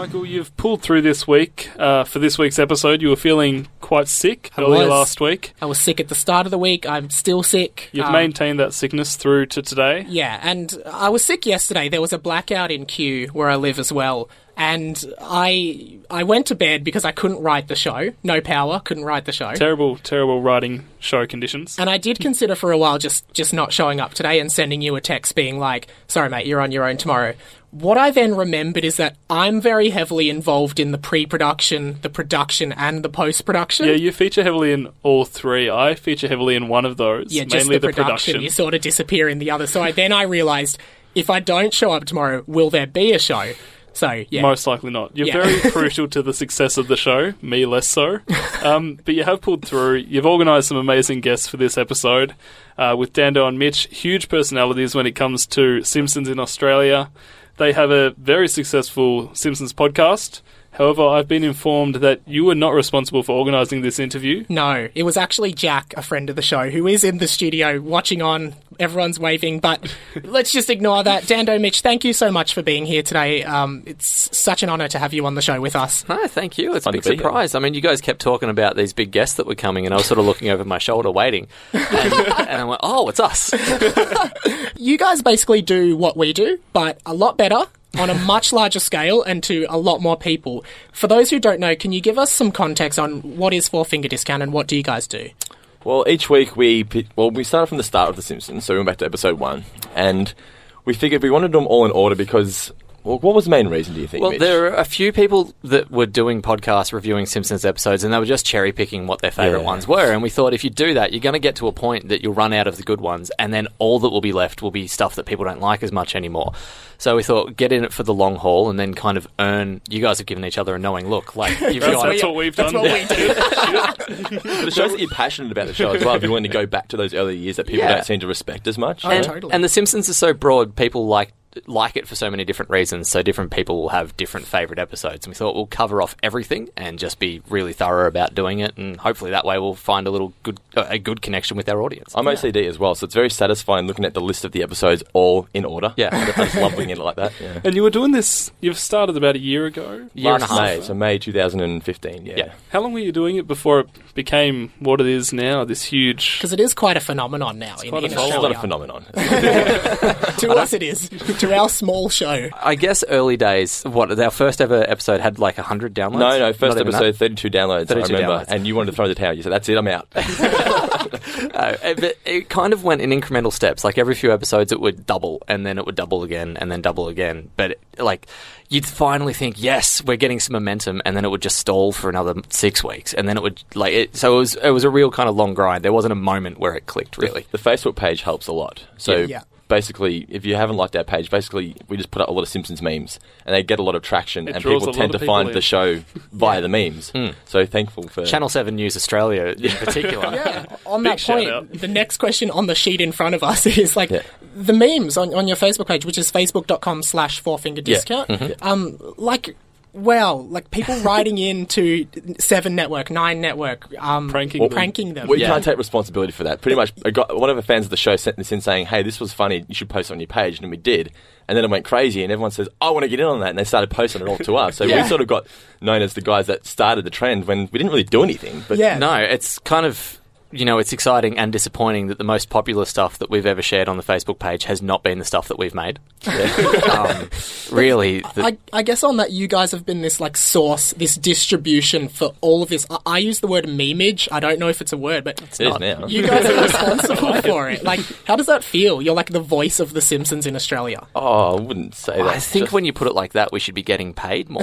Michael, you've pulled through this week. Uh, for this week's episode, you were feeling quite sick I earlier was. last week. I was sick at the start of the week. I'm still sick. You've Um, maintained that sickness through to today. Yeah, and I was sick yesterday. There was a blackout in Kew where I live as well. And I I went to bed because I couldn't write the show. No power, couldn't write the show. Terrible, terrible writing show conditions. And I did consider for a while just just not showing up today and sending you a text being like, "Sorry, mate, you're on your own tomorrow." What I then remembered is that I'm very heavily involved in the pre-production, the production, and the post-production. Yeah, you feature heavily in all three. I feature heavily in one of those, yeah, just mainly the, production. production. You sort of disappear in the other. So I, then I realised if I don't show up tomorrow, will there be a show? So yeah, Most likely not. You're Yeah. very crucial to the success of the show, me less so. Um, but you have pulled through. You've organised some amazing guests for this episode uh, with Dando and Mitch, huge personalities when it comes to Simpsons in Australia. They have a very successful Simpsons podcast. However, I've been informed that you were not responsible for organising this interview. No, it was actually Jack, a friend of the show, who is in the studio watching on. Everyone's waving, but let's just ignore that. Dando, Mitch, thank you so much for being here today. Um, it's such an honour to have you on the show with us. No, thank you. It's Fun a big to be here. surprise. I mean, you guys kept talking about these big guests that were coming, and I was sort of looking over my shoulder waiting. And, and I went, oh, it's us. You guys basically do what we do, but a lot better. On a much larger scale and to a lot more people. For those who don't know, can you give us some context on what is Four Finger Discount and what do you guys do? Well, each week we well we started from the start of The Simpsons, so we went back to episode one, and we figured we wanted them all in order because well, what was the main reason? Do you think? Well, Mitch? there are a few people that were doing podcasts reviewing Simpsons episodes, and they were just cherry picking what their favourite Yeah. ones were. And we thought if you do that, you're going to get to a point that you'll run out of the good ones, and then all that will be left will be stuff that people don't like as much anymore. So we thought, get in it for the long haul, and then kind of earn. You guys have given each other a knowing look, like you've That's, got. that's what we've That's done. what we do. but it shows that you're passionate about the show as well. If you want to go back to those early years that people Yeah. don't seem to respect as much. Oh, and, totally. and The Simpsons is so broad, people like like it for so many different reasons. So different people will have different favorite episodes, and we thought we'll cover off everything and just be really thorough about doing it, and hopefully that way we'll find a little good uh, a good connection with our audience. I'm OCD as well, so it's very satisfying looking at the list of the episodes all in order. Yeah. I just love looking at it like that. Yeah. And you were doing this, you've started about a year ago. Year and a half. May, so May 2015. Yeah. Yeah. How long were you doing it before it became what it is now, this huge... Because it is quite a phenomenon now in, quite a in It's Australia. not a phenomenon. to us, it is. to our small show. I guess early days, what our first ever episode had like hundred downloads. no, no, first Not episode, 32 downloads, 32 I remember. downloads. And you wanted to throw the towel. You said, that's it, I'm out. that. Uh, but it kind of went in incremental steps. Like every few episodes, it would double, and then it would double again, and then double again. But like you'd finally think, yes, we're getting some momentum, and then it would just stall for another six weeks, and then it would like it. So it was it was a real kind of long grind. There wasn't a moment where it clicked really. the Facebook page helps a lot. So Yeah. Yeah. basically, if you haven't liked our page, basically we just put up a lot of Simpsons memes, and they get a lot of traction, It and draws people a tend lot to of people find in. the show via the memes. So thankful for Channel Seven News Australia in particular. Yeah. On Big that shout point, the next question on the sheet in front of us is like Yeah. the memes on, on your Facebook page, which is facebook.com slash four finger Yeah. discount. Um, like, wow, like people writing in to Seven Network, Nine Network, um, Pranking them. pranking them. We Yeah. can't take responsibility for that. Pretty much, a guy, one of the fans of the show sent this in saying, "Hey, this was funny. You should post it on your page," and we did. And then it went crazy, and everyone says, "I want to get in on that," and they started posting it all to us. So Yeah. we sort of got known as the guys that started the trend when we didn't really do anything. But Yeah. No, it's kind of you know it's exciting and disappointing that the most popular stuff that we've ever shared on the Facebook page has not been the stuff that we've made. um, really, the, I, I guess on that, you guys have been this like source, this distribution for all of this. I, I use the word memeage. I don't know if it's a word, but it is now. you guys are responsible for it. Like, how does that feel? You're like the voice of The Simpsons in Australia. oh, I wouldn't say that. I think Just- when you put it like that, we should be getting paid more.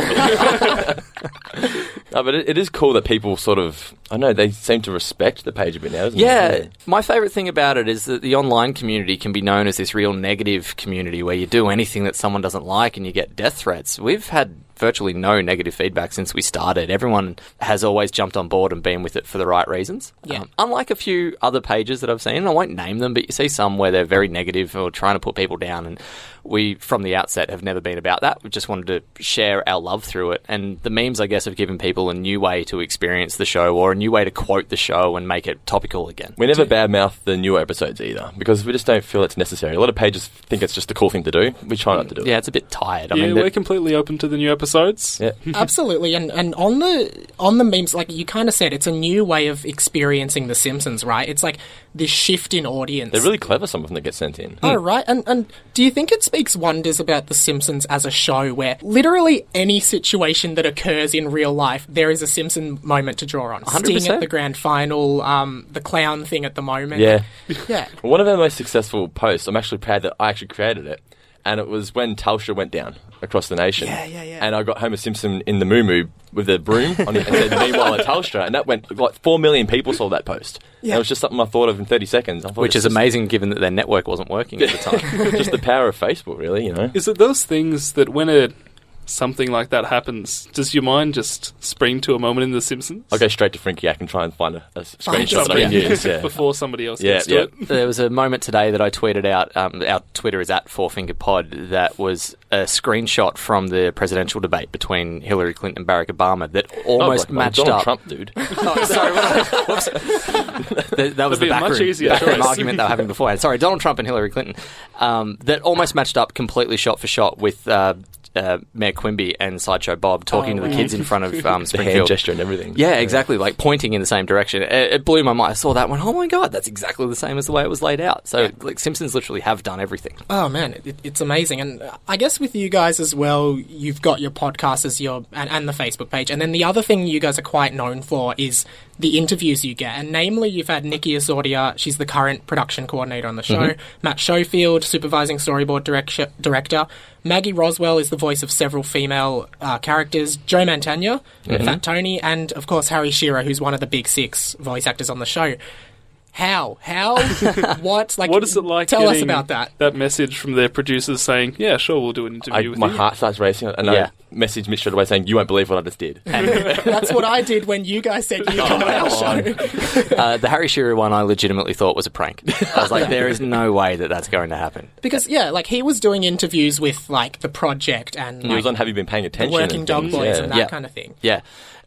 No, but it, it is cool that people sort of. I know they seem to respect the page a bit now. Isn't Yeah, it? my favourite thing about it is that the online community can be known as this real negative community where you do anything that someone doesn't like and you get death threats. We've had virtually no negative feedback since we started. Everyone has always jumped on board and been with it for the right reasons. Um, Yeah. unlike a few other pages that I've seen, and I won't name them, but you see some where they're very negative or trying to put people down. And we, from the outset, have never been about that. We just wanted to share our love through it. And the memes, I guess, have given people a new way to experience the show or a new way to quote the show and make it topical again. We never badmouth the newer episodes either because we just don't feel it's necessary. A lot of pages think it's just a cool thing to do. We try not to do it. Yeah, it's a bit tired. I yeah, mean, we're completely open to the new episodes. Episodes. Yeah. Absolutely, and and on the on the memes, like you kind of said, it's a new way of experiencing The Simpsons, right? It's like this shift in audience. They're really clever, some of them that get sent in. Oh right, and and do you think it speaks wonders about The Simpsons as a show, where literally any situation that occurs in real life, there is a Simpson moment to draw on? Sting 100%. at the grand final, um, the clown thing at the moment. Yeah. yeah. One of our most successful posts, I'm actually proud that I actually created it, and it was when Telstra went down across the nation. Yeah, yeah, yeah. And I got Homer Simpson in the moo with a broom on it and said, meanwhile at Telstra, and that went, like, four million people saw that post. And Yeah. it was just something I thought of in 30 seconds. I Which it's is just- amazing given that their network wasn't working at the time. just the power of Facebook, really, you know? Is it those things that when a something like that happens, does your mind just spring to a moment in The Simpsons? I'll go straight to Frinkiac and try and find a, a screenshot that I can use. Yeah. before somebody else Yeah, gets to yeah. it. there was a moment today that I tweeted out. Um, our Twitter is at Four Finger Pod. That was a screenshot from the presidential debate between Hillary Clinton and Barack Obama that Oh, almost like, matched Donald up. Trump, dude. Oh, sorry. That, that was That'd the a much backroom, backroom argument they were having beforehand. Sorry, Donald Trump and Hillary Clinton. Um, that almost matched up completely shot for shot with uh, uh, Mayor Quimby and Sideshow Bob talking Oh, to the kids in front of um, hand Springfield. gesture and everything. Yeah, exactly. Like pointing in the same direction. It, it blew my mind. I saw that went, oh my god, that's exactly the same as the way it was laid out. So, like, Simpsons literally have done everything. Oh man, it, it's amazing, and I guess with you guys as well, you've got your podcast as your and, and the Facebook page, and then the other thing you guys are quite known for is the interviews you get, and namely, you've had Nikki Isordia, she's the current production coordinator on the show, Matt Schofield, supervising storyboard director, director, Maggie Roswell is the voice of several female uh, characters, Joe Mantegna, Fat Tony, and of course Harry Shearer, who's one of the big six voice actors on the show. How? How? what? Like, What is it like? Tell us about that. That message from their producers saying, "Yeah, sure, we'll do an interview I, with my you." heart starts racing, and Yeah. I message Mitch straight away saying, "You won't believe what I just did." That's what I did when you guys said you come on our show. Uh, the Harry Shearer one, I legitimately thought was a prank. I was like, there is no way that that's going to happen. Because yeah, like he was doing interviews with like the project and He like, was on Have You Been Paying the Attention? Working Dog Boys yeah. and that Yeah. kind of thing. Yeah,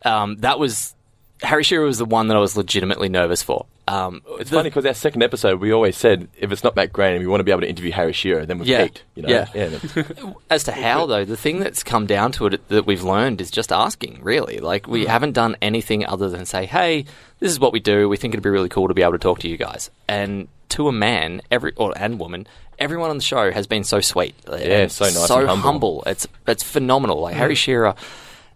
um, that was Harry Shearer was the one that I was legitimately nervous for. Um, It's the- funny because our second episode, we always said if it's not Matt Groening, we want to be able to interview Harry Shearer. Then we've Yeah. peaked, you know. Yeah. yeah. As to how, though, the thing that's come down to it that we've learned is just asking, really. Like, we haven't done anything other than say, hey, this is what we do. We think it'd be really cool to be able to talk to you guys. And to a man, every or and woman, everyone on the show has been so sweet. Yeah, so nice So and humble. It's, it's phenomenal. Like, Harry Shearer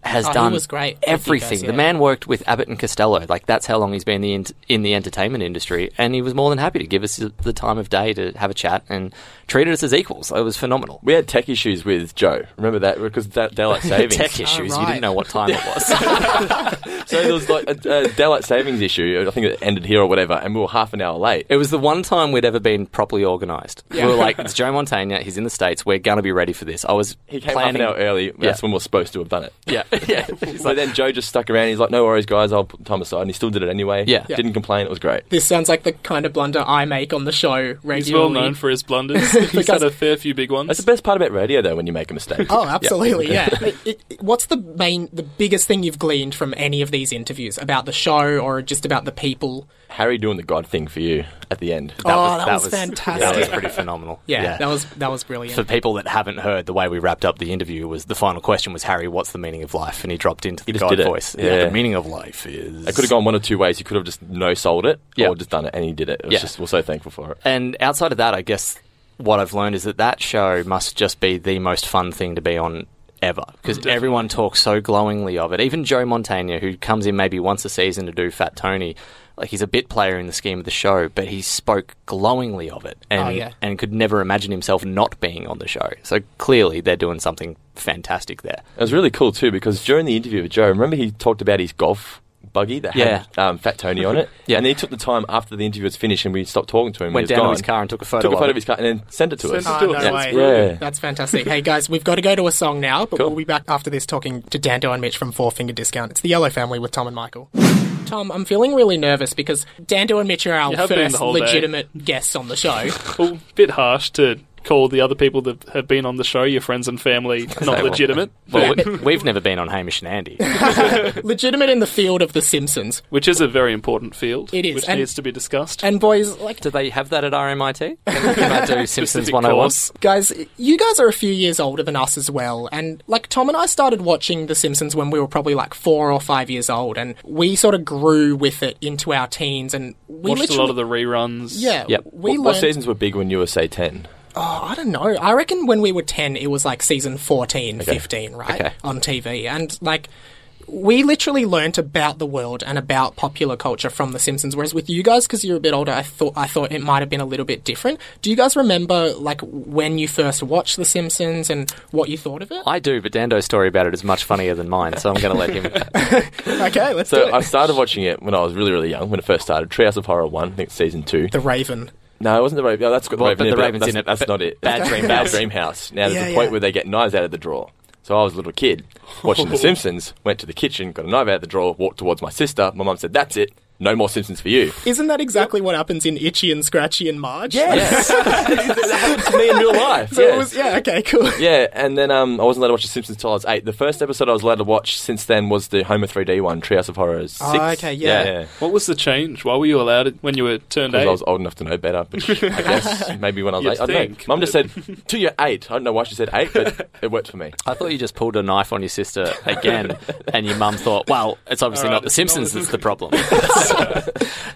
has Oh, he done was great everything. guys, The man worked with Abbott and Costello. Like, that's how long he's been in the, in the entertainment industry. And he was more than happy to give us the time of day to have a chat and treated us as equals. It was phenomenal. We had tech issues with Joe. Remember that because da- daylight savings. tech issues. You right. didn't know what time it was. so there was like a, a daylight savings issue. I think it ended here or whatever, and we were half an hour late. it was the one time we'd ever been properly organised. We were like, it's Joe Mantegna. He's in the states. We're going to be ready for this. I was He came planning. half an hour early. That's when we are supposed to have done it. Yeah, yeah. He's But like, then Joe just stuck around. He's like, "No worries, guys. I'll put time aside." And he still did it anyway. Yeah. Yeah. didn't complain. It was great. This sounds like the kind of blunder I make on the show regularly. He's well known for his blunders. He's Because- had a fair few big ones. That's the best part about radio, though, when you make a mistake. Oh, absolutely, yeah. It- it- what's the main, the biggest thing you've gleaned from any of these interviews about the show or just about the people? Harry doing the God thing for you at the end. Oh, that was fantastic. That was pretty phenomenal. Yeah, that was that was brilliant. For people that haven't heard, the way we wrapped up the interview was the final question was Harry, what's the meaning of life? And he dropped into the just God did it. voice. Yeah. The meaning of life is. It could have gone one or two ways. He could have just no sold it, Yeah. or just done it, and he did it. it was Yeah. just we're so thankful for it. And outside of that, I guess what I've learned is that that show must just be the most fun thing to be on ever because everyone talks so glowingly of it. Even Joe Mantegna, who comes in maybe once a season to do Fat Tony, like he's a bit player in the scheme of the show, but he spoke glowingly of it and Oh, yeah. and could never imagine himself not being on the show. So clearly, they're doing something fantastic there. It was really cool too because during the interview with Joe, remember he talked about his golf buggy that Yeah. had um, Fat Tony on it. Yeah. and then he took the time after the interview was finished and we stopped talking to him. Went he was down to his car and took a photo. took a of photo it. of his car, and then sent it to Sent us. it to Oh, us. no That's way. Yeah. That's fantastic. Hey guys, we've got to go to a song now, but Cool. we'll be back after this talking to Dando and Mitch from Four Finger Discount. It's the Yellow Family with Tom and Michael. Tom, I'm feeling really nervous because Dando and Mitch are our You have been the first whole day. legitimate guests on the show. Well, bit harsh to call the other people that have been on the show, your friends and family, not well, legitimate, Well, we, we've never been on Hamish and Andy. Legitimate in the field of The Simpsons. which is a very important field. It is, which and- needs to be discussed. And boys, like Do they have that at RMIT? Can, can I do Simpsons 101? course. guys, you guys are a few years older than us as well. And like Tom and I started watching The Simpsons when we were probably like four or five years old, and we sort of grew with it into our teens. And we Watched a lot of the reruns. yeah, Yep. we what, what seasons were big when you were say ten? Oh, I don't know. I reckon when we were 10, it was like season 14, 15, right? Okay. On TV. And like, we literally learnt about the world and about popular culture from The Simpsons. Whereas with you guys, because you're a bit older, I thought I thought it might have been a little bit different. Do you guys remember like when you first watched The Simpsons and what you thought of it? I do, but Dando's story about it is much funnier than mine, so I'm going to let him. okay, let's do So. I started watching it when I was really, really young. When it first started, Treehouse of Horror one, I think season two. the Raven. No, it wasn't the Raven. Oh, that's got the Well, Raven. but the Raven's that's, in it. That's not it. Bad Dream Bad House. Dream House. Now there's Yeah, a point yeah. where they get knives out of the drawer. So I was a little kid watching The Simpsons. Went to the kitchen, got a knife out of the drawer, walked towards my sister. My mum said, "That's it. No more Simpsons for you." Isn't that exactly what happens in Itchy and Scratchy and Marge? Yes, that happened to me in real life. So yes. it was, yeah, okay, cool. Yeah, and then um, I wasn't allowed to watch The Simpsons until I was eight. The first episode I was allowed to watch since then was the Homer 3D one, Treehouse of Horrors. Six. Oh, okay, yeah. yeah. What was the change? Why were you allowed it when you were turned Because eight? I was old enough to know better, which I guess maybe when I was You'd eight. I don't think, know. Mum just said, "To your eight. I don't know why she said eight, but it worked for me. I thought you just pulled a knife on your sister again, and your mum thought, well, it's obviously All right, not The Simpsons that's the problem.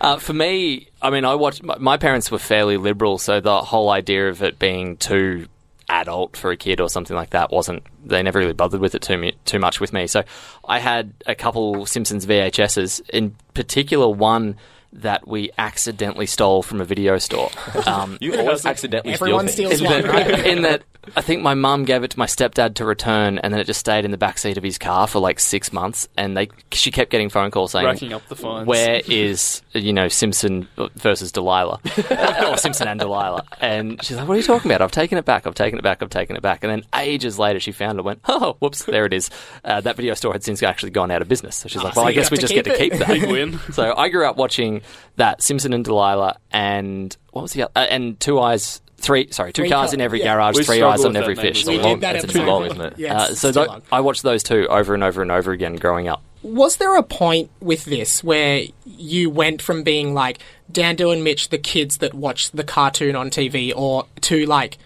uh, for me, I mean, I watched. My, my parents were fairly liberal, so the whole idea of it being too adult for a kid or something like that wasn't. They never really bothered with it too me, too much with me. So I had a couple Simpsons VHSs, in particular one that we accidentally stole from a video store. Um, You always accidentally Everyone steal steals one, right? in that I think my mum gave it to my stepdad to return, and then it just stayed in the back seat of his car for like six months. And they, she kept getting phone calls saying, Racking up the fines. "Where is you know Simpson versus Delilah, or Simpson and Delilah?" And she's like, "What are you talking about? I've taken it back. I've taken it back. I've taken it back." And then ages later, she found it. and Went, "Oh, whoops, there it is." Uh, that video store had since actually gone out of business. So she's like, so "Well, I guess we just get to keep that." Big win. So I grew up watching that Simpson and Delilah, and what was the other? Uh, and Two Eyes, three. Sorry, two Three cars Car- in every yeah. garage, We three struggle eyes on every that fish. as We well. did that It's episode. too long, isn't it? Yeah, Uh, so too tho- long. I watched those two over and over and over again growing up. Was there a point with this where you went from being like Dando and Mitch, the kids that watch the cartoon on TV, or to like,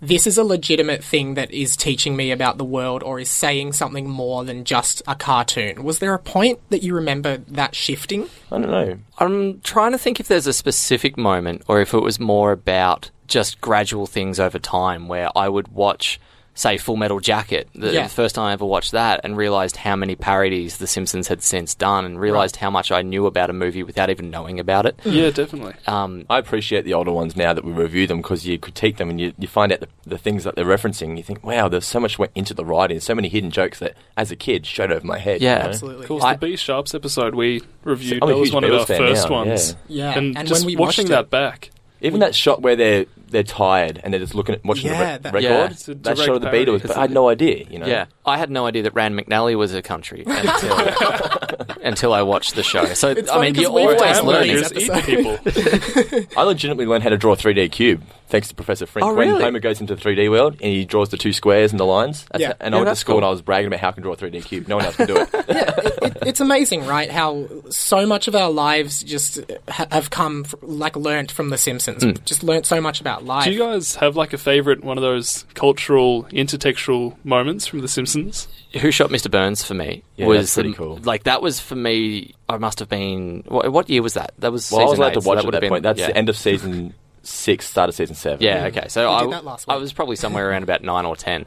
this is a legitimate thing that is teaching me about the world or is saying something more than just a cartoon? Was there a point that you remember that shifting? I don't know. I'm trying to think if there's a specific moment or if it was more about just gradual things over time where I would watch. Say Full Metal Jacket, the, Yeah. the first time I ever watched that, and realized how many parodies The Simpsons had since done, and realized how much I knew about a movie without even knowing about it. Yeah, definitely. Um, I appreciate the older ones now that we review them because you critique them and you, you find out the, the things that they're referencing. You think, wow, there's so much went into the writing, so many hidden jokes that, as a kid, showed over my head. Yeah. you know? Absolutely. Of course, I- the Be Sharps episode we reviewed, I'm a that was huge one of Beatles our first now, ones. Yeah. And, And just when we watching watched that it- back, Even that shot where they're they're tired and they're just looking at watching Yeah, the that- re- Yeah. record. It's a that direct shot of the parody. Beatles, but I had no idea. You know. Yeah, I had no idea that Rand McNally was a country until until I watched the show. So It's I funny mean, 'cause you're we've always done learning. these Warriors eat episode. people. I legitimately learned how to draw a 3D cube thanks to Professor Frink. Oh, When really? Homer goes into the 3D world and he draws the two squares and the lines. That's Yeah. how- and Yeah, I went to that's school cool. and I was bragging about how I can draw a 3D cube. No one else can do it. it, it's amazing, right? How so much of our lives just ha- have come, fr- like, learnt from The Simpsons. Hmm. Just learnt so much about life. Do you guys have like a favourite one of those cultural intertextual moments from The Simpsons? Who shot Mr. Burns for me Yeah, was that's pretty the- cool. Like that was for me. I must have been. What, what year was that? That was. Well, I was season allowed eight, to so watch that at that have been- point. That's yeah. the end of season six, start of season seven. Yeah, okay. So I, did that last I was probably somewhere around about nine or ten.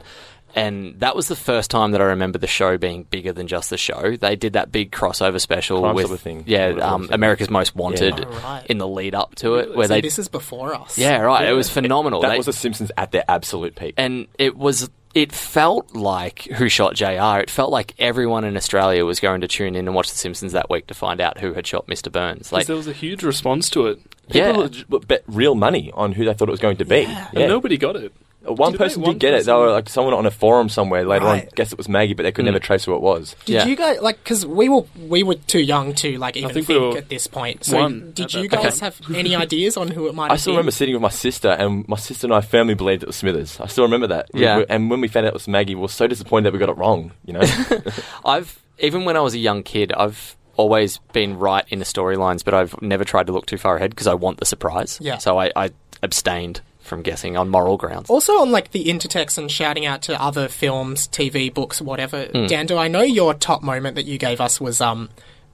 And that was the first time that I remember the show being bigger than just the show. They did that big crossover special Crime with thing. yeah, um. America's Most Wanted Yeah. Oh, right. in the lead up to it, where So they this is before us. yeah right. It was phenomenal. That They- was the Simpsons at their absolute peak. and it was it felt like who shot JR. It felt like everyone in Australia was going to tune in and watch The Simpsons that week to find out who had shot Mr. Burns. 'Cause Like, there was a huge response to it. yeah, People leg- bet real money on who they thought it was going to be. And nobody got it. Uh, One Did person one did get it. They were like someone on a forum somewhere later on Guess it was Maggie, but they could never trace who it was. Did Yeah. you guys like? Because we were we were too young to like even think think, we at this point. So did you guys time. have any ideas on who it might? Be? I still been? remember sitting with my sister, and my sister and I firmly believed it was Smithers. I still remember that. Yeah. we- and when we found out it was Maggie, we were so disappointed that we got it wrong. You know, I've even when I was a young kid, I've always been right in the storylines, but I've never tried to look too far ahead because I want the surprise. Yeah. So I, I abstained from guessing on moral grounds. Also on like the intertext and shouting out to other films, TV, books, whatever. Hmm. Dando, I know your top moment that you gave us was um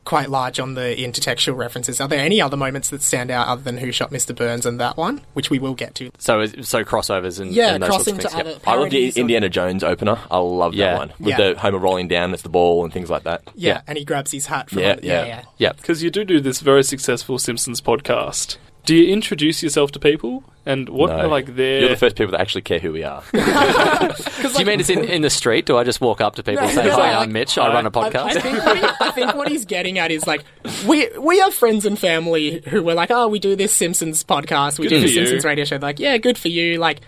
quite large on the intertextual references. Are there any other moments that stand out other than Who Shot Mr. Burns and that one, which we will get to? So so crossovers and Yeah, and those crossing sorts of to things. other. I love the parodies or- Indiana Jones opener. I love Yeah. that one with Yeah. the Homer rolling down as the ball and things like that. Yeah, Yeah. and he grabs his hat from Yeah, yeah, yeah. yeah. Yeah. Because you do do this very successful Simpsons podcast. Do you introduce yourself to people? And what No. are like their. You're the first people that actually care who we are. Do you mean it's in, in the street? Do I just walk up to people and say, No, "Hi, like- I'm Mitch. I run a I, I podcast." think what he, I think what he's getting at is like we we have friends and family who were like, oh, we do this Simpsons podcast, we Good do for this you. Simpsons radio show. Like, yeah, good for you. Like,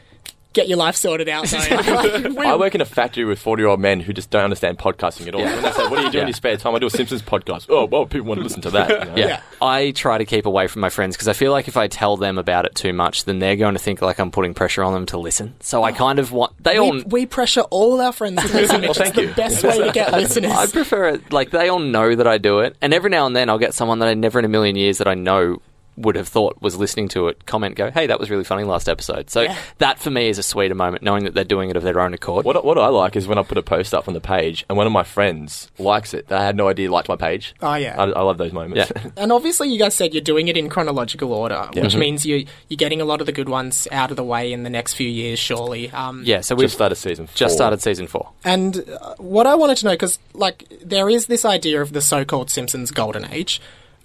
get your life sorted out. Though. Like, I work in a factory with 40 year old men who just don't understand podcasting at all. Yeah. When they say, What do you do in your spare time? I do a Simpsons podcast. Oh, well, people want to listen to that. you know? Yeah. Yeah. I try to keep away from my friends because I feel like if I tell them about it too much, then they're going to think like I'm putting pressure on them to listen. So I kind of want they all. we, we pressure all our friends to listen. Mitch. thank it's the best way to get listeners. I prefer it like they all know that I do it, and every now and then I'll get someone that I never in a million years that I know would have thought was listening to it comment go, "Hey, that was really funny last episode." So Yeah. that for me is a sweeter moment, knowing that they're doing it of their own accord. What, what I like is when I put a post up on the page and one of my friends likes it. They had no idea he liked my page. Oh, yeah. I, I love those moments. Yeah. And obviously, you guys said you're doing it in chronological order, which Mhm. means you you're getting a lot of the good ones out of the way in the next few years, surely. Um, Yeah, so we've Just started season four. just started season four. And uh, what I wanted to know, because like there is this idea of the so-called Simpsons golden age.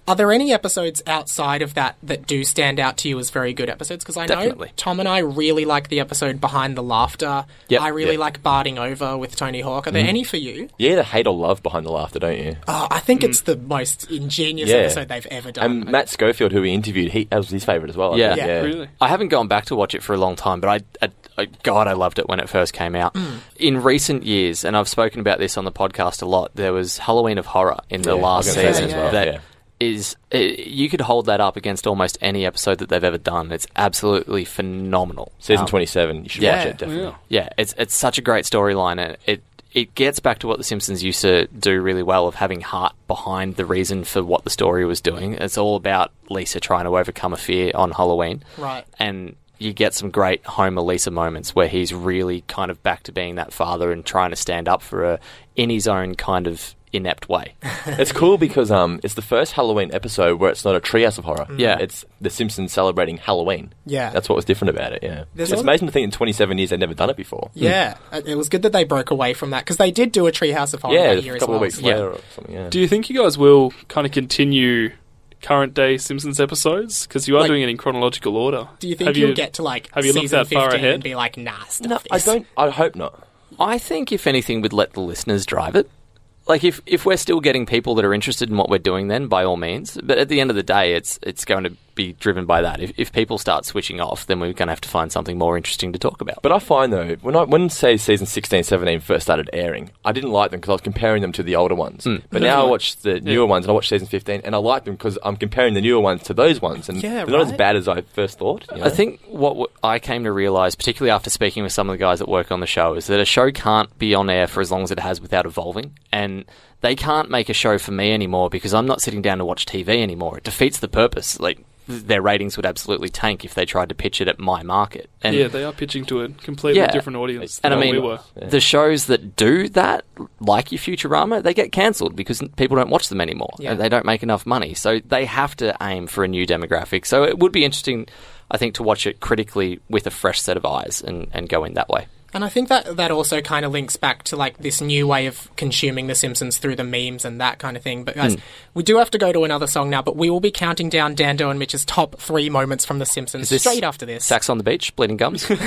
Are there any episodes outside of that that do stand out to you as very good episodes? Because I know Tom and I really like the episode Behind the Laughter. Yep. I really Yeah. like Barting Over with Tony Hawk. Are there any for you? You either hate or love behind the laughter, don't you? Oh, I think it's the most ingenious Yeah. episode they've ever done. And Matt Schofield, who we interviewed, he that was his favourite as well. I Yeah. Yeah. Really? I haven't gone back to watch it for a long time, but I, I, I God, I loved it when it first came out. Mm. In recent years, and I've spoken about this on the podcast a lot, there was Halloween of Horror in the Yeah, last I was gonna say season as well, that yeah. Is uh, you could hold that up against almost any episode that they've ever done. It's absolutely phenomenal. Season Um, 27. You should yeah. watch it, definitely. Yeah. Yeah, it's it's such a great storyline, and it it gets back to what The Simpsons used to do really well of having heart behind the reason for what the story was doing. It's all about Lisa trying to overcome a fear on Halloween, Right. And you get some great Homer Lisa moments where he's really kind of back to being that father and trying to stand up for her in his own kind of inept way. It's cool because um, it's the first Halloween episode where it's not a treehouse of horror. Yeah. It's The Simpsons celebrating Halloween. Yeah. That's what was different about it, yeah. There's it's al- amazing to think in 27 years they've never done it before. Yeah, Uh, it was good that they broke away from that because they did do a Treehouse of Horror Yeah, that a year couple as well. of weeks so- later or something, yeah. Do you think you guys will kind of continue current day Simpsons episodes? Because you are Like- doing it in chronological order. Do you think Have you'll get to like have you looked season that far 15 ahead? and be like, nah, stuff No, I this? don't. I hope not. I think if anything, we'd let the listeners drive it. Like if, if we're still getting people that are interested in what we're doing, then by all means. But at the end of the day, it's it's going to be driven by that. If, if people start switching off, then we're going to have to find something more interesting to talk about. But I find though, when I when say season 16, 17 first started airing, I didn't like them because I was comparing them to the older ones. Hmm. But now I watch the newer ones and I watch season 15, and I like them because I'm comparing the newer ones to those ones, and Yeah, they're not as bad as I first thought. you know? I think what w- I came to realize, particularly after speaking with some of the guys that work on the show, is that a show can't be on air for as long as it has without evolving. And they can't make a show for me anymore because I'm not sitting down to watch TV anymore. It defeats the purpose. Like th- their ratings would absolutely tank if they tried to pitch it at my market. And yeah, they are pitching to a completely Yeah. different audience and than I mean, we were. the shows that do that, like your Futurama, they get cancelled because people don't watch them anymore. Yeah. And they don't make enough money. So they have to aim for a new demographic. So it would be interesting, I think, to watch it critically with a fresh set of eyes and, and go in that way. And I think that that also kind of links back to like this new way of consuming The Simpsons through the memes and that kind of thing. But guys, Hmm. we do have to go to another song now. But we will be counting down Dando and Mitch's top three moments from The Simpsons straight after this. Sax on the Beach, Bleeding Gums.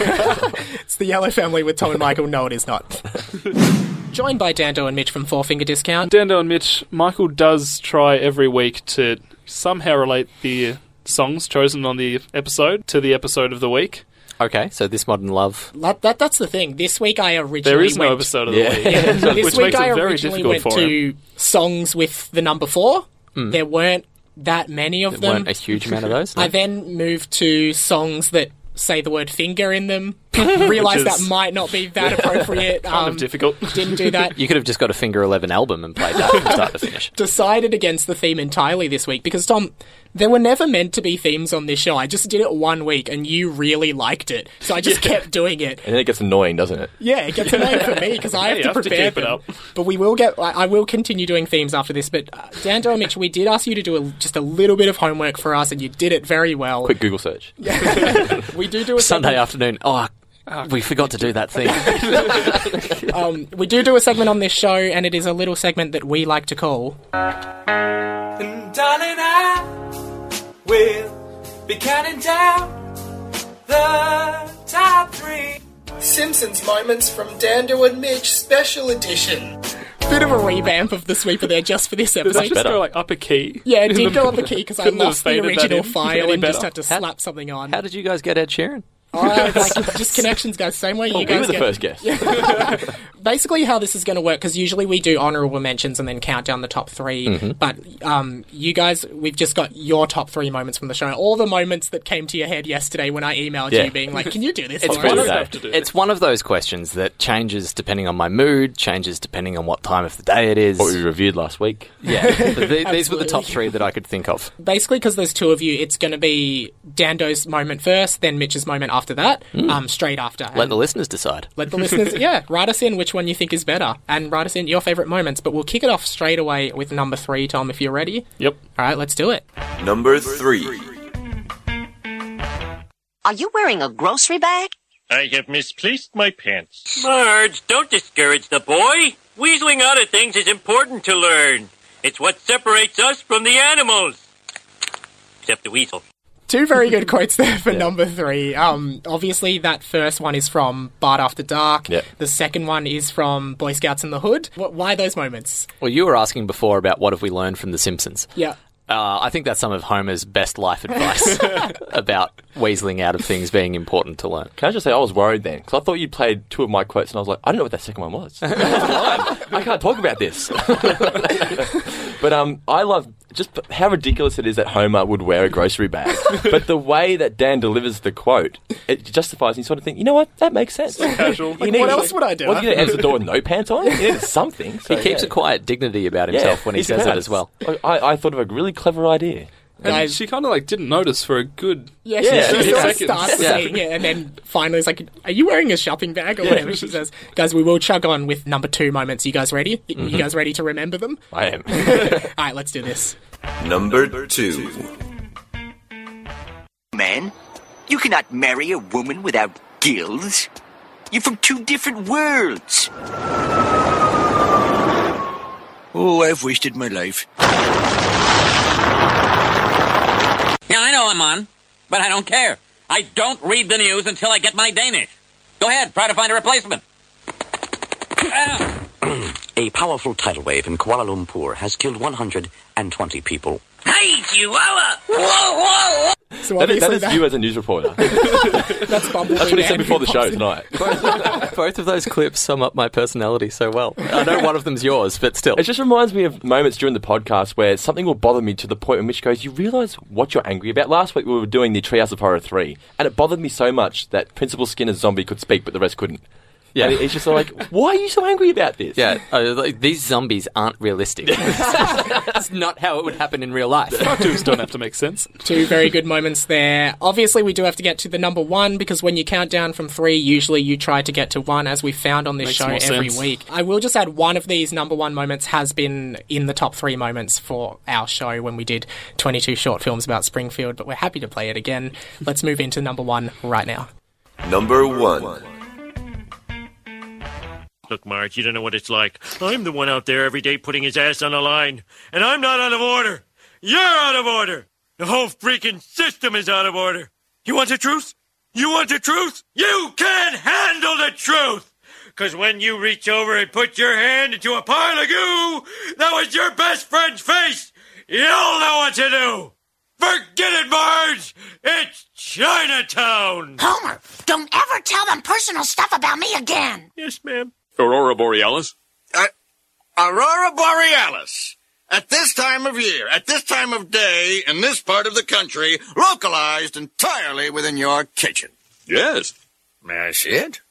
It's the Yellow Family with Tom and Michael. No, it is not. Joined by Dando and Mitch from Four Finger Discount. Dando and Mitch, Michael does try every week to somehow relate the songs chosen on the episode to the episode of the week. Okay, so this modern love. That, that that's the thing. This week I originally There is no went, episode of the Yeah. week, this which week makes I it very originally difficult went for him. to songs with the number four. Hmm. There weren't that many of There them. weren't a huge amount of those. no? I then moved to songs that say the word finger in them. Realized is- that might not be that appropriate. Kind um, of difficult. didn't do that. You could have just got a Finger Eleven album and played that from start to finish. decided against the theme entirely this week because Tom, there were never meant to be themes on this show. I just did it one week and you really liked it, so I just kept doing it. And then it gets annoying, doesn't it? Yeah, it gets annoying for me because I have you to have to prepare keep it them. up. But we will get. I I will continue doing themes after this. But uh, Dando and Mitch, we did ask you to do a, just a little bit of homework for us, and you did it very well. Quick Google search. We do do a Sunday segment- afternoon. Oh, we forgot to do that thing. Um, we do do a segment on this show, and it is a little segment that we like to call. And darling, I will be counting down the top three. Simpsons moments from Dando and Mitch Special Edition. Bit of a revamp of the sweeper there just for this episode. that just go like up a key? Yeah, it did go up a key because I lost the original file any and just had to slap something on. How did you guys get Ed Sheeran? Oh, like, just connections, guys. Same way you Oh, we were the get. first guest. Basically, how this is going to work because usually we do honorable mentions and then count down the top 3 Mm-hmm. But um, you guys, we've just got your top three moments from the show. All the moments that came to your head yesterday when I emailed Yeah. you, being like, "Can you do this?" It's for one, us?" of, have to do it's one of those questions that changes depending on my mood, changes depending on what time of the day it is. what we reviewed last week. Yeah, th- these were the top three that I could think of. basically because there's two of you, it's going to be Dando's moment first, then Mitch's moment after that, um, straight after. Let And the listeners decide. let the listeners, yeah, write us in which one you think is better, and write us in your favourite moments. But we'll kick it off straight away with number three, Tom, if you're ready. Yep. All right, let's do it. Number three. Are you wearing a grocery bag? I have misplaced my pants. Marge, don't discourage the boy. Weaseling out of things is important to learn. It's what separates us from the animals. Except the weasel. Two very good quotes there for number three. Um, obviously, that first one is from Bart After Dark. Yep. The second one is from Boy Scouts in the Hood. Wh- why those moments? Well, you were asking before about what have we learned from The Simpsons. Yeah. Uh, I think that's some of Homer's best life advice about weaseling out of things being important to learn. Can I just say I was worried then because I thought you played two of my quotes and I was like, I don't know what that second one was. I can't talk about this. But um, I love just how ridiculous it is that Homer would wear a grocery bag. but the way that Dan delivers the quote, it justifies. And you sort of think, you know what, that makes sense. Casual. You need- what else would I do? What, you going to answer the door with no pants on? You need something. So, He keeps yeah. a quiet dignity about himself when he he says that as well. I, I I thought of a really clever idea. And Guys- she kind of like didn't notice for a good. Yeah, Yeah, she, she yeah. sort of starts Yeah. saying it, and then finally it's like, "Are you wearing a shopping bag or whatever?" She says, "Guys, we will chug on with number two moments. You guys ready? Y- You mm-hmm. guys ready to remember them? I am. All right, let's do this." Number two. Man, you cannot marry a woman without gills. You're from two different worlds. Oh, I've wasted my life. Yeah, I know I'm on, but I don't care. I don't read the news until I get my Danish. Go ahead, try to find a replacement. A powerful tidal wave in Kuala Lumpur has killed 120 people. Hey, Chihuahua! Whoa, whoa! So That is, obviously that is you as a news reporter. that's Bumblebee. That's what he said before the show pops in. tonight. Both of those clips sum up my personality so well. I know one of them's yours, but still. It just reminds me of moments during the podcast where something will bother me to the point in which goes, you realise what you're angry about. Last week we were doing the Treehouse of Horror 3, and it bothered me so much that Principal Skinner's zombie could speak, but the rest couldn't. Yeah. And it's just like, why are you so angry about this? Yeah, uh, like, these zombies aren't realistic. That's not how it would happen in real life. Cartoons don't have to make sense. Two very good moments there. Obviously, we do have to get to the number one because when you count down from three, usually you try to get to one, as we found on this Makes show every sense. week. I will just add one of these number one moments has been in the top three moments for our show when we did 22 short films about Springfield, but we're happy to play it again. Let's move into number one right now. Number one. Look, Marge, you don't know what it's like. I'm the one out there every day putting his ass on the line, and I'm not out of order. You're out of order. The whole freaking system is out of order. You want the truth? You want the truth? You can't handle the truth! Cause when you reach over and put your hand into a pile of goo, that was your best friend's face! You'll know what to do! Forget it, Marge! It's Chinatown! Homer, don't ever tell them personal stuff about me again. Yes, ma'am. Aurora Borealis? Uh, Aurora Borealis. At this time of year, at this time of day, in this part of the country, localized entirely within your kitchen. Yes. May I see it?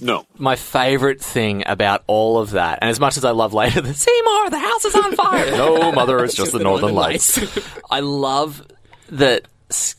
No. My favourite thing about all of that, and as much as I love later, the Seymour, the house is on fire. no, mother, it's just the Northern Lights. I love that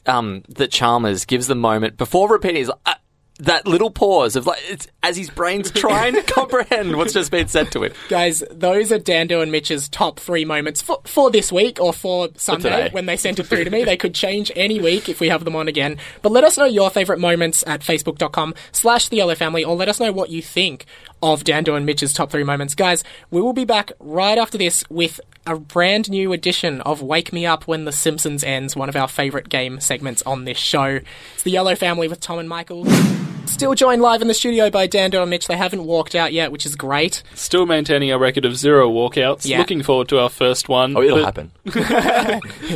um, that Chalmers gives the moment before repeating. He's like, uh, that little pause of like it's, as his brain's trying to comprehend what's just been said to him. Guys, those are Dando and Mitch's top three moments for, for this week or for Sunday today. when they sent it through to me. They could change any week if we have them on again. But let us know your favourite moments at facebook.com slash the Yellow Family or let us know what you think of Dando and Mitch's top three moments. Guys, we will be back right after this with a brand new edition of Wake Me Up When The Simpsons Ends, one of our favourite game segments on this show. It's the Yellow Family with Tom and Michael. Still joined live in the studio by Dando and Mitch. They haven't walked out yet, which is great. Still maintaining our record of zero walkouts. Yeah. Looking forward to our first one. Oh, it'll but- happen.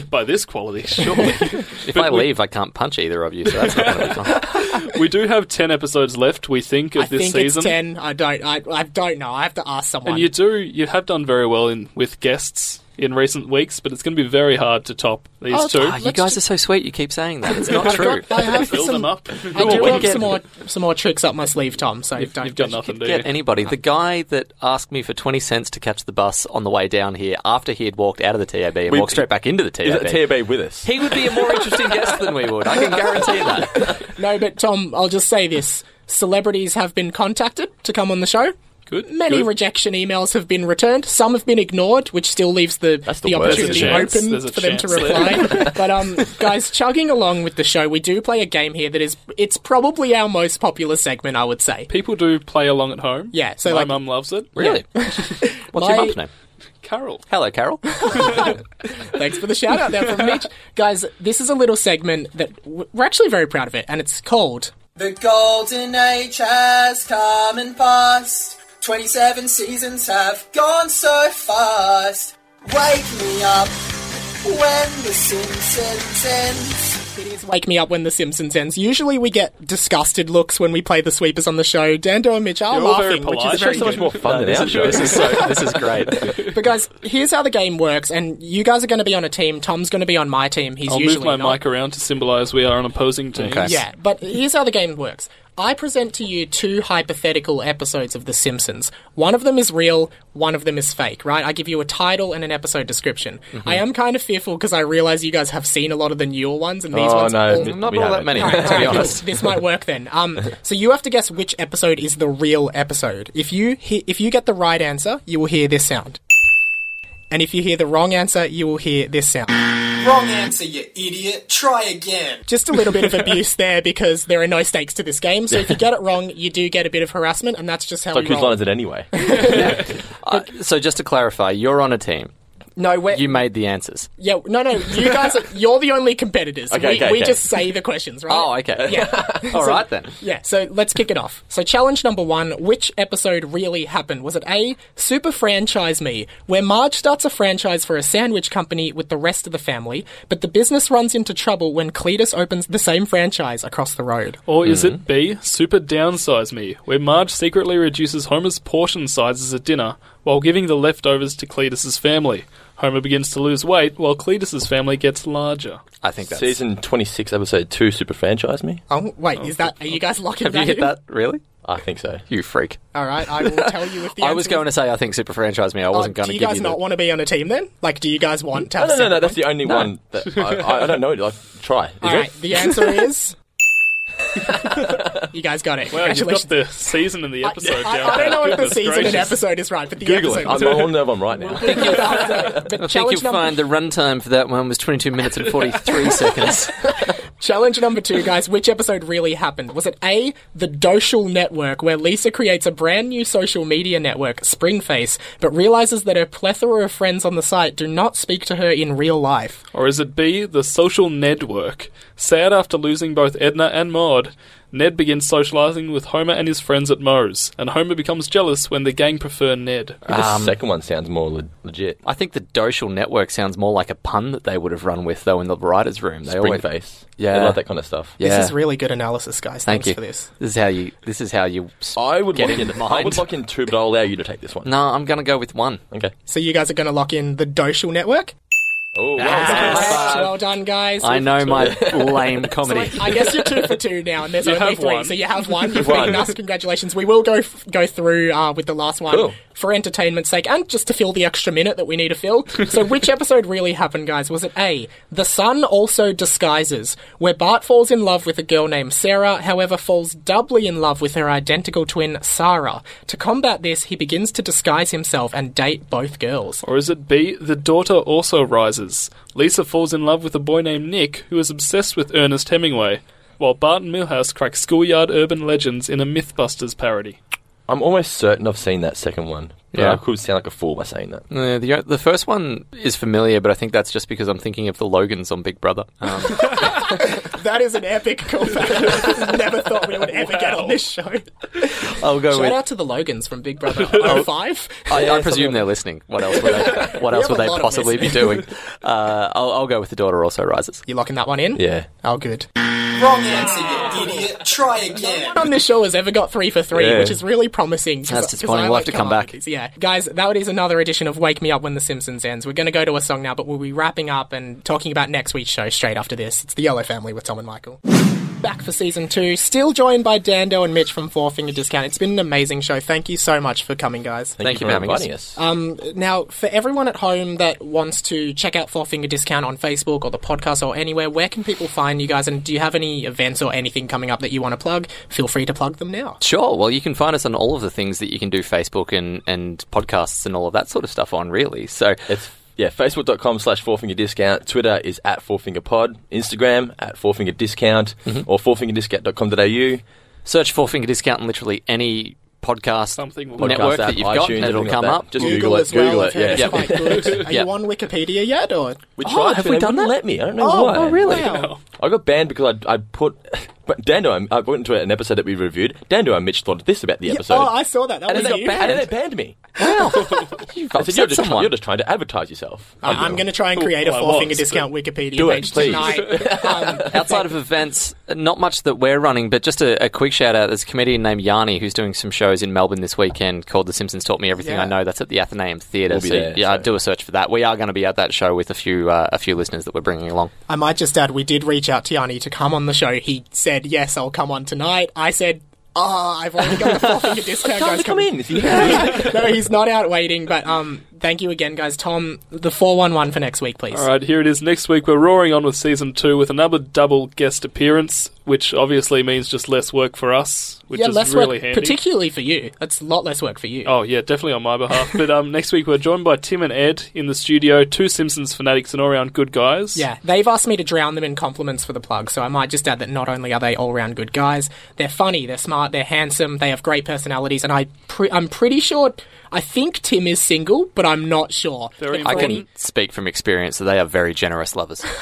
by this quality, surely. If I leave, I can't punch either of you, so that's not going to be fun. we do have 10 episodes left, we think, of I this think season. it's ten. I don't. I, I don't know. I have to ask someone. And you do, you have done very well in with guests in recent weeks, but it's going to be very hard to top these Oh, two. Ah, you guys are so sweet. You keep saying that. It's not true. I have Fill some, them up. I do have some more some more tricks up my sleeve, Tom. So don't. You've got nothing, do you? Get anybody. The guy that asked me for 20 cents to catch the bus on the way down here after he had walked out of the TAB and We- walked straight back into the Is TAB. that TAB with us? he would be a more interesting guest than we would. I can guarantee that. No, but Tom, I'll just say this: celebrities have been contacted to come on the show. Good. Many good. rejection emails have been returned. Some have been ignored, which still leaves the, the, the opportunity There's a chance. open for them to reply. but um, guys, chugging along with the show, we do play a game here that is it's probably our most popular segment, I would say. People do play along at home. Yeah, so My like mum loves it. Really? What's My- your mum's name? Carol. Hello, Carol. Thanks for the shout out there from Mitch. Guys, this is a little segment that we're actually very proud of it, and it's called The golden age has come and passed. 27 seasons have gone so fast. Wake me up when the Simpsons ends. It is Wake Me Up When The Simpsons Ends. Usually we get disgusted looks when we play the sweepers on the show. Dando and Mitch are You're laughing, which is very so much more fun than this, our is, show. this is so. This is great. But guys, here's how the game works, and you guys are going to be on a team. Tom's going to be on my team. He's I'll usually move my not. mic around to symbolise we are on opposing teams. Okay. Yeah, but here's how the game works. I present to you two hypothetical episodes of The Simpsons. One of them is real, one of them is fake, right? I give you a title and an episode description. Mm-hmm. I am kind of fearful because I realize you guys have seen a lot of the newer ones, and these Oh, ones no, all- th- Not all that many, to be honest. This might work then. Um, so you have to guess which episode is the real episode. If you he- if you get the right answer, you will hear this sound. And if you hear the wrong answer, you will hear this sound. Wrong answer, you idiot. Try again. Just a little bit of abuse there because there are no stakes to this game. So if you get it wrong, you do get a bit of harassment, and that's just how So we whose line is it anyway? Uh, so just to clarify, you're on a team. No, we're, You made the answers. yeah, no, no. You guys, are, you're the only competitors. Okay, we, okay, we okay. just say the questions, right? Oh, okay. Yeah. All So- right then. Yeah, so let's kick it off. So, challenge number one which episode really happened? Was it A, Super Franchise Me, where Marge starts a franchise for a sandwich company with the rest of the family, but the business runs into trouble when Cletus opens the same franchise across the road? Or is it mm-hmm. B, Super Downsize Me, where Marge secretly reduces Homer's portion sizes at dinner while giving the leftovers to Cletus's family? Homer begins to lose weight while Cletus's family gets larger. I think that's. Season 26, episode 2, Super Franchise Me? Oh, wait, is oh. that, are you guys locking Have that you hit in? that? Really? I think so. You freak. All right, I will tell you if the I was answer going to say I think Super Franchise Me. I Oh, wasn't going to do to you give guys you guys not the... want to be on a team then? Like, do you guys want to No, have no, no, no. separate That's the only No. one that I, I, I don't know. Like, try. Is All it? the answer is. You guys got it. Well, you've got the season and the episode I, down I don't know if the Goodness season and episode is right, but the Google it. episode. I'm all nerve on right now. but I think you'll find the runtime for that one was 22 minutes and 43 seconds. challenge number two, guys. Which episode really happened? Was it A, the D'oh-cial Network, where Lisa creates a brand new social media network, Springface, but realizes that her plethora of friends on the site do not speak to her in real life? Or is it B, the social network? Sad after losing both Edna and Maud, Ned begins socializing with Homer and his friends at Moe's, and Homer becomes jealous when the gang prefer Ned. the Um, second one sounds more le- legit. I think the D'oh-cial network sounds more like a pun that they would have run with though in the writers' room. They Spring always, face. Yeah. They like that kind of stuff. Yeah. This is really good analysis, guys. Thank Thanks you for this. This is how you. This is how you. s- I would Get lock in in. the I mind. would lock in two, but I'll allow you to take this one. No, I'm going to go with one. Okay. So you guys are going to lock in the D'oh-cial network? Oh, Correct. Well done, guys. I know my lame comedy. I guess you're two for two now, and there's You only have three. one. So you have one. You've One. beaten us. Congratulations. We will go f- go through uh, with the last one Cool. for entertainment's sake, and just to fill the extra minute that we need to fill. so which episode really happened, guys? Was it A, the sun also disguises, where Bart falls in love with a girl named Sarah, however falls doubly in love with her identical twin Sarah. To combat this, he begins to disguise himself and date both girls. Or is it B, the daughter also rises? Lisa falls in love with a boy named Nick who is obsessed with Ernest Hemingway, while Bart and Milhouse crack schoolyard urban legends in a Mythbusters parody. I'm almost certain I've seen that second one. But Yeah. I could sound like a fool by saying that. Uh, the the first one is familiar, but I think that's just because I'm thinking of the Logans on Big Brother. Um, That is an epic callback. Never thought we would ever get on this show. I'll go Shout with. out to the Logans from Big Brother 05. I, I presume they're listening. What else would they? What else would they possibly be doing? Uh, I'll, I'll go with the daughter also rises. You locking that one in? Yeah. Oh, good. Wrong answer, you idiot. Try again. On this show has ever got three for three, Yeah. which is really promising. 'cause- That's 'cause disappointing. I We'll like have to come back. with. Yeah, guys, that is another edition of Wake Me Up When the Simpsons Ends. We're going to go to a song now, but we'll be wrapping up and talking about next week's show straight after this. It's the Yellow Family with Tom and Michael. Back for season two, still joined by Dando and Mitch from Four Finger Discount. It's been an amazing show. Thank you so much for coming, guys. Thank you for for having us. us. Um, now, for everyone at home that wants to check out Four Finger Discount on Facebook or the podcast or anywhere, where can people find you guys? And do you have any events or anything coming up that you want to plug? Feel free to plug them now. Sure. Well, you can find us on all of the things that you can do Facebook and, and podcasts and all of that sort of stuff on, really. So, It's yeah, facebook.com slash fourfinger discount. Twitter is at fourfingerpod. Instagram at fourfinger discount Mm-hmm. or fourfingerdiscount.com.au. search Four Finger Discount on literally any podcast Something will Podcast network app, that you've got, iTunes, and it'll come like up. Just Google, Google, it. as well. Google I've it. heard Yeah. it's Yep. quite good. Are Yep. you on Wikipedia yet? Or We Oh, tried have to, we they done wouldn't that? let me. I don't know Oh, why. oh, really? Wow. I got banned because I I put. But Dando, I went into an episode that we reviewed. Dando and Mitch thought this about the episode. oh, I saw that. That and, was then they, you. and then they banned me. Wow. I said, you're just, someone. you're just trying to advertise yourself. I- I'm going to try and create a Well, I Four Finger was, Discount Wikipedia Do it, page please. tonight. Um, Outside of events, not much that we're running, but just a, a quick shout out. There's a comedian named Yanni who's doing some shows in Melbourne this weekend called The Simpsons Taught Me Everything Yeah. I Know. That's at the Athenaeum Theatre. We'll so there, yeah, so- do a search for that. We are going to be at that show with a few uh, a few listeners that we're bringing along. I might just add, we did reach out to Yanni to come on the show. He said, yes, I'll come on tonight. I said, oh, I've already got the four finger discount, Time guys. to come in. If you no, he's not out waiting, but um, thank you again, guys. Tom, the 411 for next week, please. All right, here it is. Next week, we're roaring on with season two with another double guest appearance, which obviously means just less work for us, which yeah, is less really work, handy. particularly for you. That's a lot less work for you. Oh yeah, definitely on my behalf. but um, next week we're joined by Tim and Ed in the studio, two Simpsons fanatics and all around good guys. Yeah, they've asked me to drown them in compliments for the plug, so I might just add that not only are they all round good guys, they're funny, they're smart, they're handsome, they have great personalities, and I pre- I'm pretty sure. I think Tim is single, but I'm not sure. Very I can speak from experience that they are very generous lovers.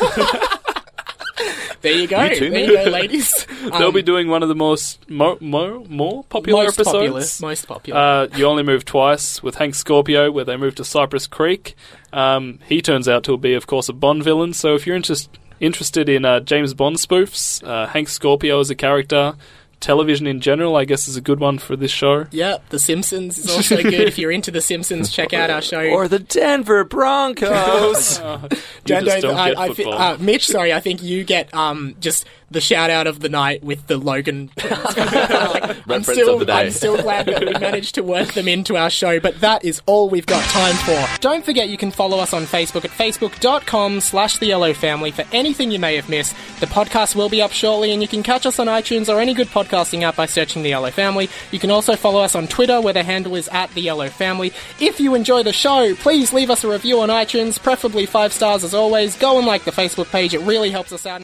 There you go. You too, there you go, ladies. They'll Um, be doing one of the most mo- mo- more popular most episodes. popular. Most popular. Uh, you only move twice with Hank Scorpio, where they move to Cypress Creek. Um, he turns out to be, of course, a Bond villain. So if you're interest- interested in uh, James Bond spoofs, uh, Hank Scorpio is a character, television in general, I guess, is a good one for this show. Yep, The Simpsons is also good. if you're into The Simpsons, check out our show. or the Denver Broncos. You Dando, just don't I, get I thi- uh, Mitch, sorry, I think you get um, just the shout out of the night with the Logan. Like, I'm Reference still, of the day. I'm still glad that we managed to work them into our show, but that is all we've got time for. Don't forget you can follow us on Facebook at facebook.com slash the yellow family for anything you may have missed. The podcast will be up shortly, and you can catch us on iTunes or any good podcasting app by searching the yellow family. You can also follow us on Twitter where the handle is at the yellow family. If you enjoy the show, please leave us a review on iTunes, preferably five stars as always. Go and like the Facebook page, it really helps us out.